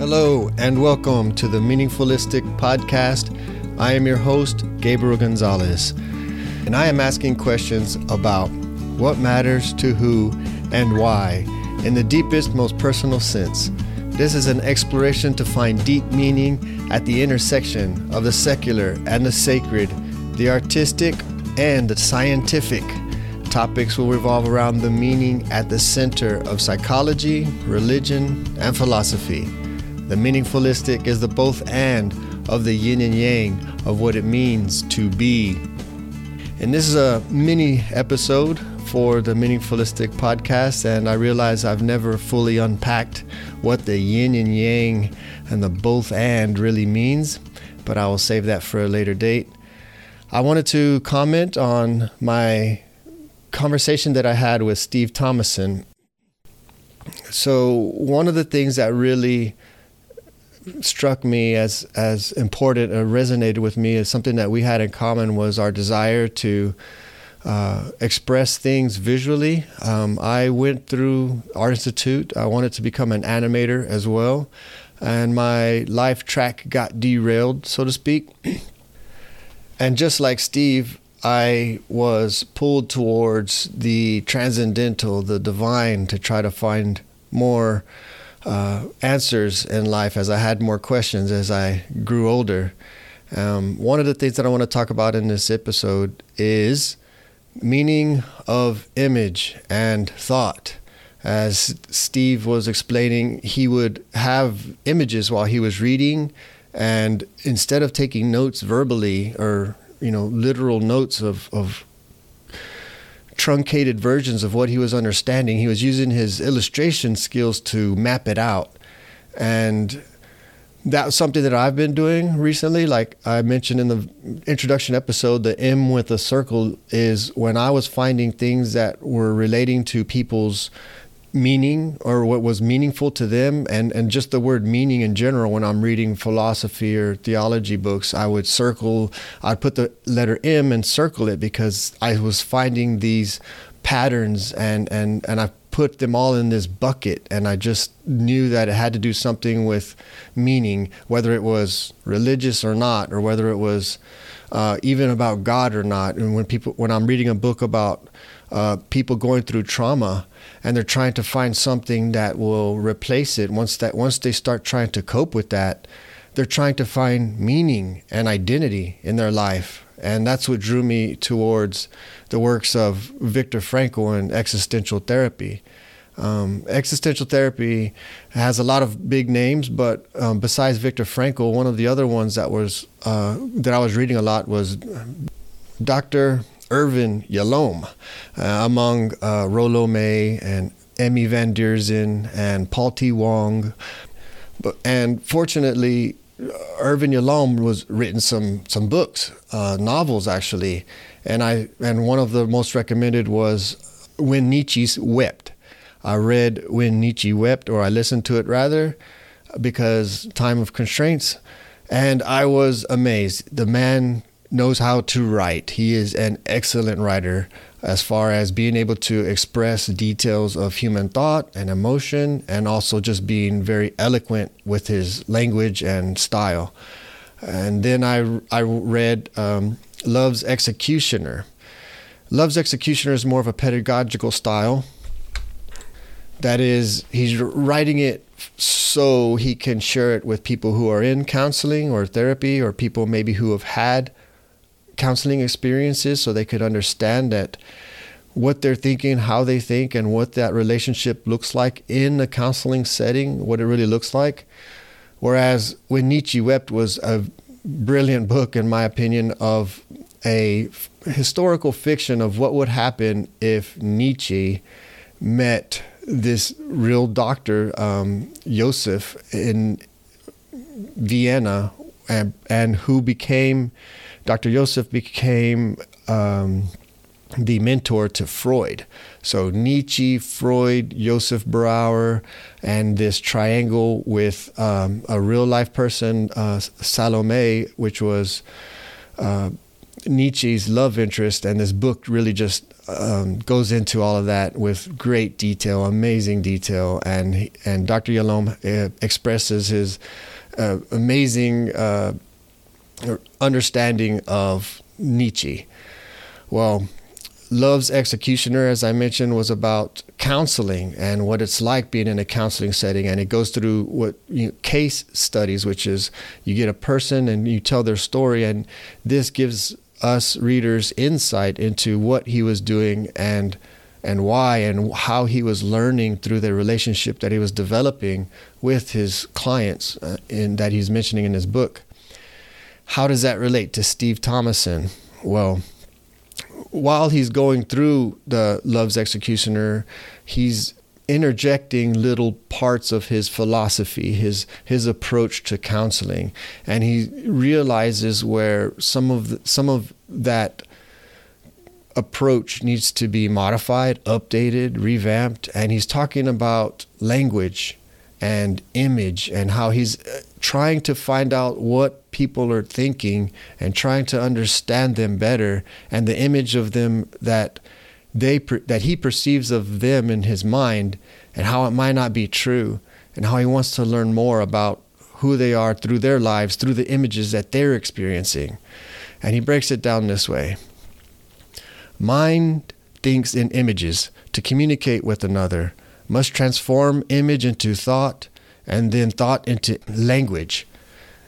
Hello, and welcome to the Meaningfulistic Podcast. I am your host, Gabriel Gonzalez, and I am asking questions about what matters to who and why in the deepest, most personal sense. This is an exploration to find deep meaning at the intersection of the secular and the sacred, the artistic and the scientific. Topics will revolve around the meaning at the center of psychology, religion, and philosophy. The meaningfulistic is the both and of the yin and yang of what it means to be. And this is a mini episode for the Meaningfulistic podcast, and I realize I've never fully unpacked what the yin and yang and the both and really means, but I will save that for a later date. I wanted to comment on my conversation that I had with Steve Thomason. So, one of the things that really struck me as as important or resonated with me as something that we had in common was our desire to uh, express things visually. Um, I went through Art Institute. I wanted to become an animator as well, and my life track got derailed, so to speak. and just like Steve, I was pulled towards the transcendental, the divine, to try to find more uh, answers in life as I had more questions as I grew older. Um, one of the things that I want to talk about in this episode is meaning of image and thought. As Steve was explaining, he would have images while he was reading, and instead of taking notes verbally or you know literal notes of, of truncated versions of what he was understanding. He was using his illustration skills to map it out. And that was something that I've been doing recently. Like I mentioned in the introduction episode, the M with a circle is when I was finding things that were relating to people's meaning or what was meaningful to them. And and just the word meaning in general when I'm reading philosophy or theology books I would circle I'd put the letter M and circle it because I was finding these patterns and and and I put them all in this bucket. And I just knew that it had to do something with meaning whether it was religious or not or whether it was uh, even about God or not. And when people when I'm reading a book about uh, people going through trauma and they're trying to find something that will replace it once that once they start trying to cope with that they're trying to find meaning and identity in their life and that's what drew me towards the works of Viktor Frankl and existential therapy. Um, existential therapy has a lot of big names, but um, besides Viktor Frankl, one of the other ones that was uh, that I was reading a lot was Dr. Irvin Yalom, uh, among uh, Rollo May and Emmy Van Deurzen and Paul T. Wong. And fortunately, Irvin Yalom was written some some books, uh, novels actually, and I and one of the most recommended was When Nietzsche Wept. I read When Nietzsche Wept, or I listened to it rather, because time of constraints, and I was amazed. The man knows how to write. He is an excellent writer as far as being able to express details of human thought and emotion, and also just being very eloquent with his language and style. And then I, I read um, Love's Executioner. Love's Executioner is more of a pedagogical style. That is, he's writing it so he can share it with people who are in counseling or therapy or people maybe who have had counseling experiences so they could understand that what they're thinking, how they think, and what that relationship looks like in a counseling setting, what it really looks like. Whereas When Nietzsche Wept was a brilliant book, in my opinion, of a historical fiction of what would happen if Nietzsche met this real doctor, um, Joseph, in Vienna, and, and who became Dr. Joseph became um, the mentor to Freud. So Nietzsche, Freud, Joseph Breuer, and this triangle with um, a real life person, uh, Salome, which was uh, Nietzsche's love interest, and this book really just um, goes into all of that with great detail, amazing detail, and and Dr. Yalom uh, expresses his uh, amazing understanding of Nietzsche. Well, Love's Executioner, as I mentioned, was about counseling and what it's like being in a counseling setting. And it goes through what you know, case studies, which is you get a person and you tell their story, and this gives us readers insight into what he was doing and and why and how he was learning through the relationship that he was developing with his clients uh, in that he's mentioning in his book. How does that relate to Steve Thomason? Well, while he's going through the Love's Executioner, he's interjecting little parts of his philosophy, his his approach to counseling, and he realizes where some of the, some of that approach needs to be modified, updated, revamped, and he's talking about language and image and how he's trying to find out what people are thinking and trying to understand them better and the image of them that they that he perceives of them in his mind and how it might not be true and how he wants to learn more about who they are through their lives through the images that they're experiencing. And he breaks it down this way. Mind thinks in images to communicate with another must transform image into thought and then thought into language.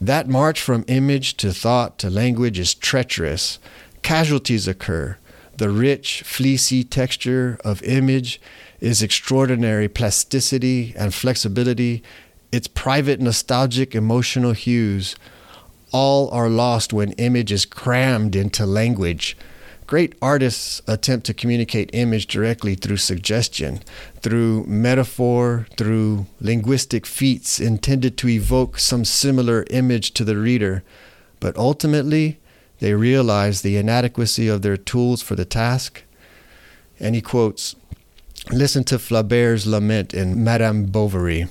That march from image to thought to language is treacherous. Casualties occur. The rich, fleecy texture of image is extraordinary plasticity and flexibility. Its private, nostalgic, emotional hues. All are lost when image is crammed into language. Great artists attempt to communicate image directly through suggestion, through metaphor, through linguistic feats intended to evoke some similar image to the reader, but ultimately they realize the inadequacy of their tools for the task. And he quotes Listen to Flaubert's lament in Madame Bovary.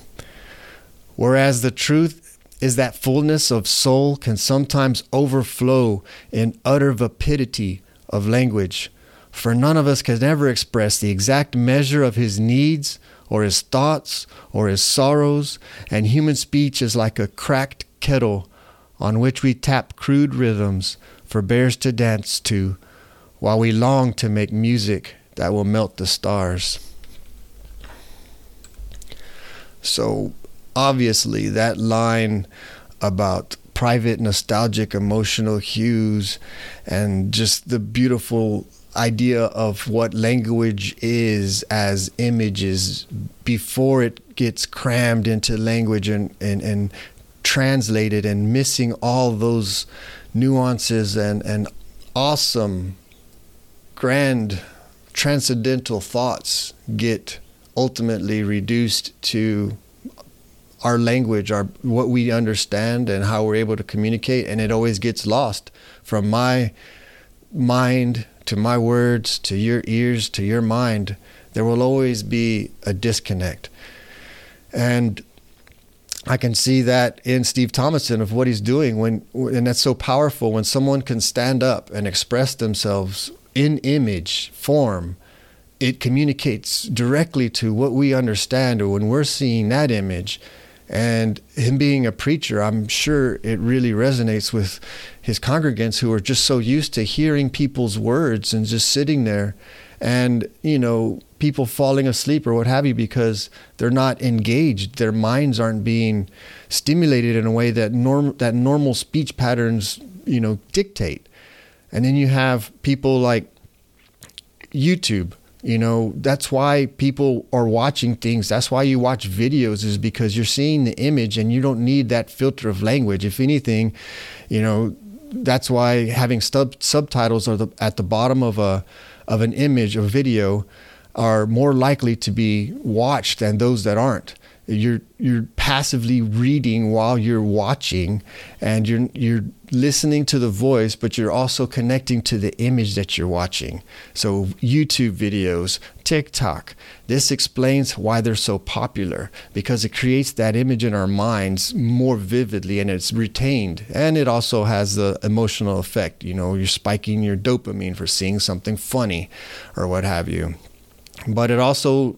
Whereas the truth is that fullness of soul can sometimes overflow in utter vapidity of language, for none of us can ever express the exact measure of his needs or his thoughts or his sorrows, and human speech is like a cracked kettle on which we tap crude rhythms for bears to dance to while we long to make music that will melt the stars. So, obviously, that line about private, nostalgic, emotional hues, and just the beautiful idea of what language is as images before it gets crammed into language and, and, and translated and missing all those nuances and, and awesome, grand, transcendental thoughts get ultimately reduced to our language, our what we understand, and how we're able to communicate, and it always gets lost from my mind to my words to your ears to your mind. There will always be a disconnect, and I can see that in Steve Thomason of what he's doing when, and that's so powerful when someone can stand up and express themselves in image form. It communicates directly to what we understand, or when we're seeing that image, and him being a preacher, I'm sure it really resonates with his congregants who are just so used to hearing people's words and just sitting there and, you know, people falling asleep or what have you because they're not engaged. Their minds aren't being stimulated in a way that norm that normal speech patterns, you know, dictate. And then you have people like YouTube you know, that's why people are watching things. That's why you watch videos is because you're seeing the image and you don't need that filter of language. If anything, you know, that's why having sub- subtitles are the, at the bottom of a of an image or video are more likely to be watched than those that aren't. You're you're passively reading while you're watching and you're you're listening to the voice but you're also connecting to the image that you're watching. So YouTube videos TikTok this explains why they're so popular because it creates that image in our minds more vividly and it's retained. And it also has the emotional effect you know you're spiking your dopamine for seeing something funny or what have you but it also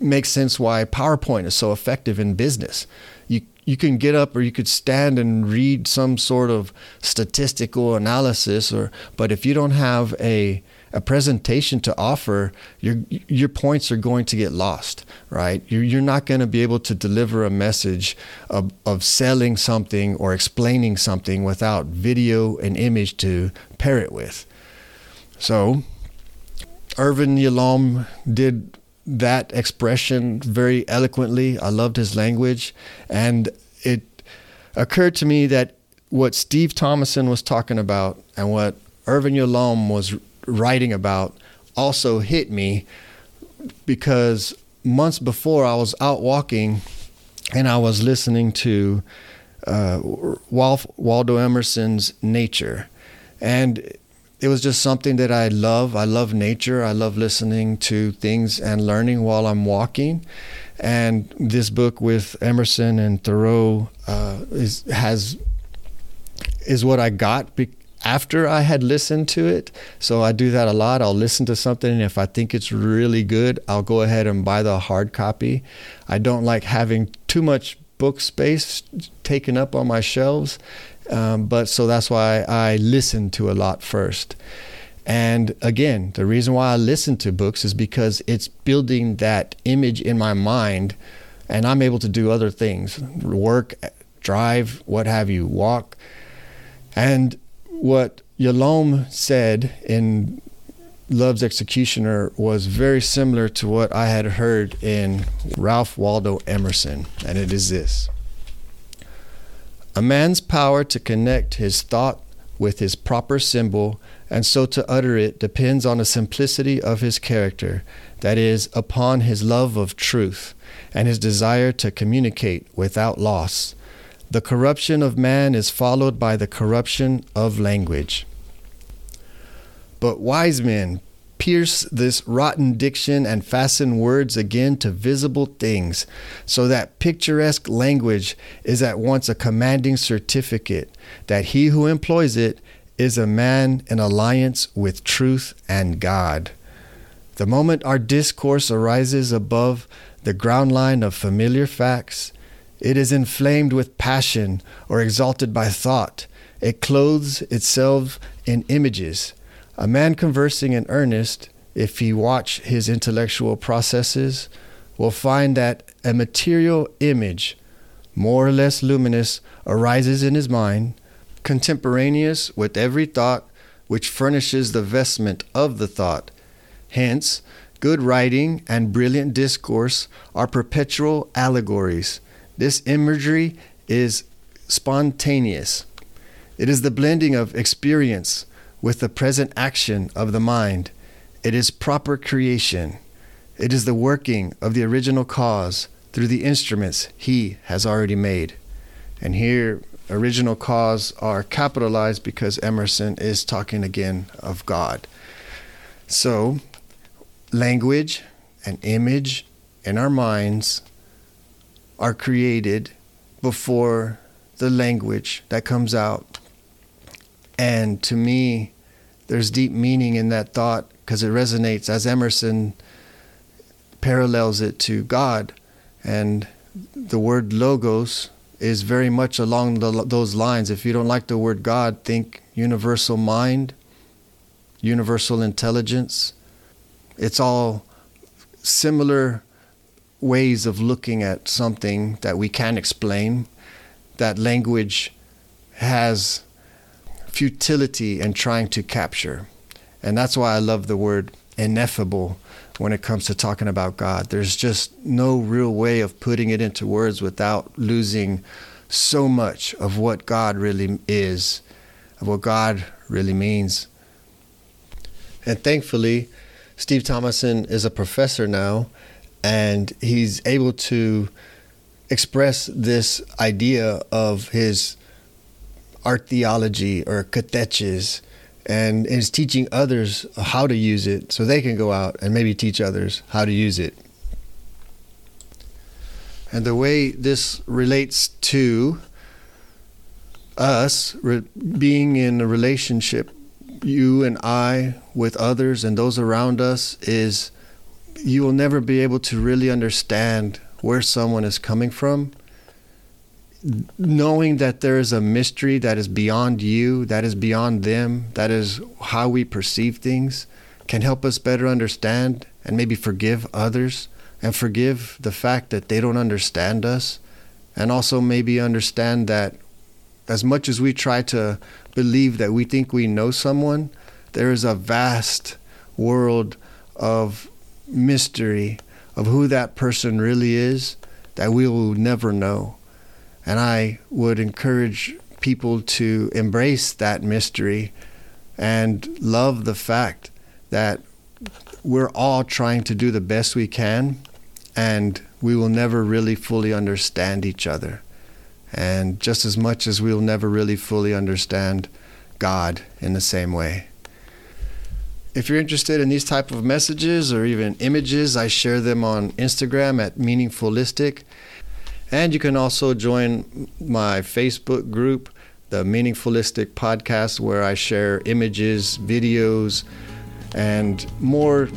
makes sense why PowerPoint is so effective in business. You you can get up or you could stand and read some sort of statistical analysis or but if you don't have a a presentation to offer, your your points are going to get lost, right? You're, you're not going to be able to deliver a message of, of selling something or explaining something without video and image to pair it with. So Irvin Yalom did that expression very eloquently. I loved his language. And it occurred to me that what Steve Thomason was talking about and what Irvin Yalom was writing about also hit me because months before I was out walking and I was listening to uh, Waldo Emerson's Nature. And it was just something that I love. I love nature. I love listening to things and learning while I'm walking. And this book with Emerson and Thoreau uh, is has is what I got be- after I had listened to it. So I do that a lot. I'll listen to something, and if I think it's really good, I'll go ahead and buy the hard copy. I don't like having too much book space taken up on my shelves um, but so that's why I listen to a lot first. And again, the reason why I listen to books is because it's building that image in my mind, and I'm able to do other things work, drive, what have you, walk. And what Yalom said in Love's Executioner was very similar to what I had heard in Ralph Waldo Emerson, and it is this a man's power to connect his thought with his proper symbol and so to utter it depends on the simplicity of his character, that is, upon his love of truth and his desire to communicate without loss. The corruption of man is followed by the corruption of language. But wise men pierce this rotten diction and fasten words again to visible things, so that picturesque language is at once a commanding certificate that he who employs it is a man in alliance with truth and God. The moment our discourse arises above the ground line of familiar facts, it is inflamed with passion or exalted by thought. It clothes itself in images a man conversing in earnest, if he watch his intellectual processes, will find that a material image, more or less luminous, arises in his mind, contemporaneous with every thought which furnishes the vestment of the thought. Hence, good writing and brilliant discourse are perpetual allegories. This imagery is spontaneous. It is the blending of experience with the present action of the mind. It is proper creation. It is the working of the original cause through the instruments he has already made. And here, original cause are capitalized because Emerson is talking again of God. So, language and image in our minds are created before the language that comes out and to me, there's deep meaning in that thought because it resonates as Emerson parallels it to God. And the word logos is very much along the, those lines. If you don't like the word God, think universal mind, universal intelligence. It's all similar ways of looking at something that we can explain. That language has futility in trying to capture. And that's why I love the word ineffable when it comes to talking about God. There's just no real way of putting it into words without losing so much of what God really is, of what God really means. And thankfully, Steve Thomason is a professor now, and he's able to express this idea of his art theology or catechesis and is teaching others how to use it so they can go out and maybe teach others how to use it. And the way this relates to us re- being in a relationship, you and I with others and those around us, is you will never be able to really understand where someone is coming from. Knowing that there is a mystery that is beyond you, that is beyond them, that is how we perceive things, can help us better understand and maybe forgive others and forgive the fact that they don't understand us. And also maybe understand that as much as we try to believe that we think we know someone, there is a vast world of mystery of who that person really is that we will never know. And I would encourage people to embrace that mystery and love the fact that we're all trying to do the best we can and we will never really fully understand each other. And just as much as we'll never really fully understand God in the same way. If you're interested in these type of messages or even images, I share them on Instagram at Meaningfulistic. And you can also join my Facebook group, the Meaningfulistic Podcast, where I share images, videos, and more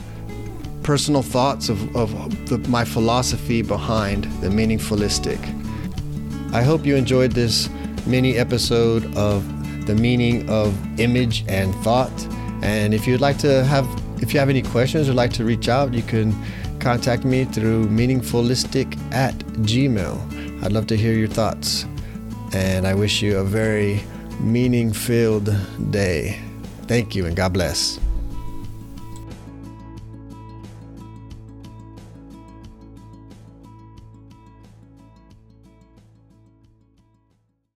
personal thoughts of, of the, my philosophy behind the Meaningfulistic. I hope you enjoyed this mini episode of the meaning of image and thought. And if you'd like to have, if you have any questions or like to reach out, you can contact me through meaningfulistic at gmail. I'd love to hear your thoughts. And I wish you a very meaning filled day. Thank you and God bless.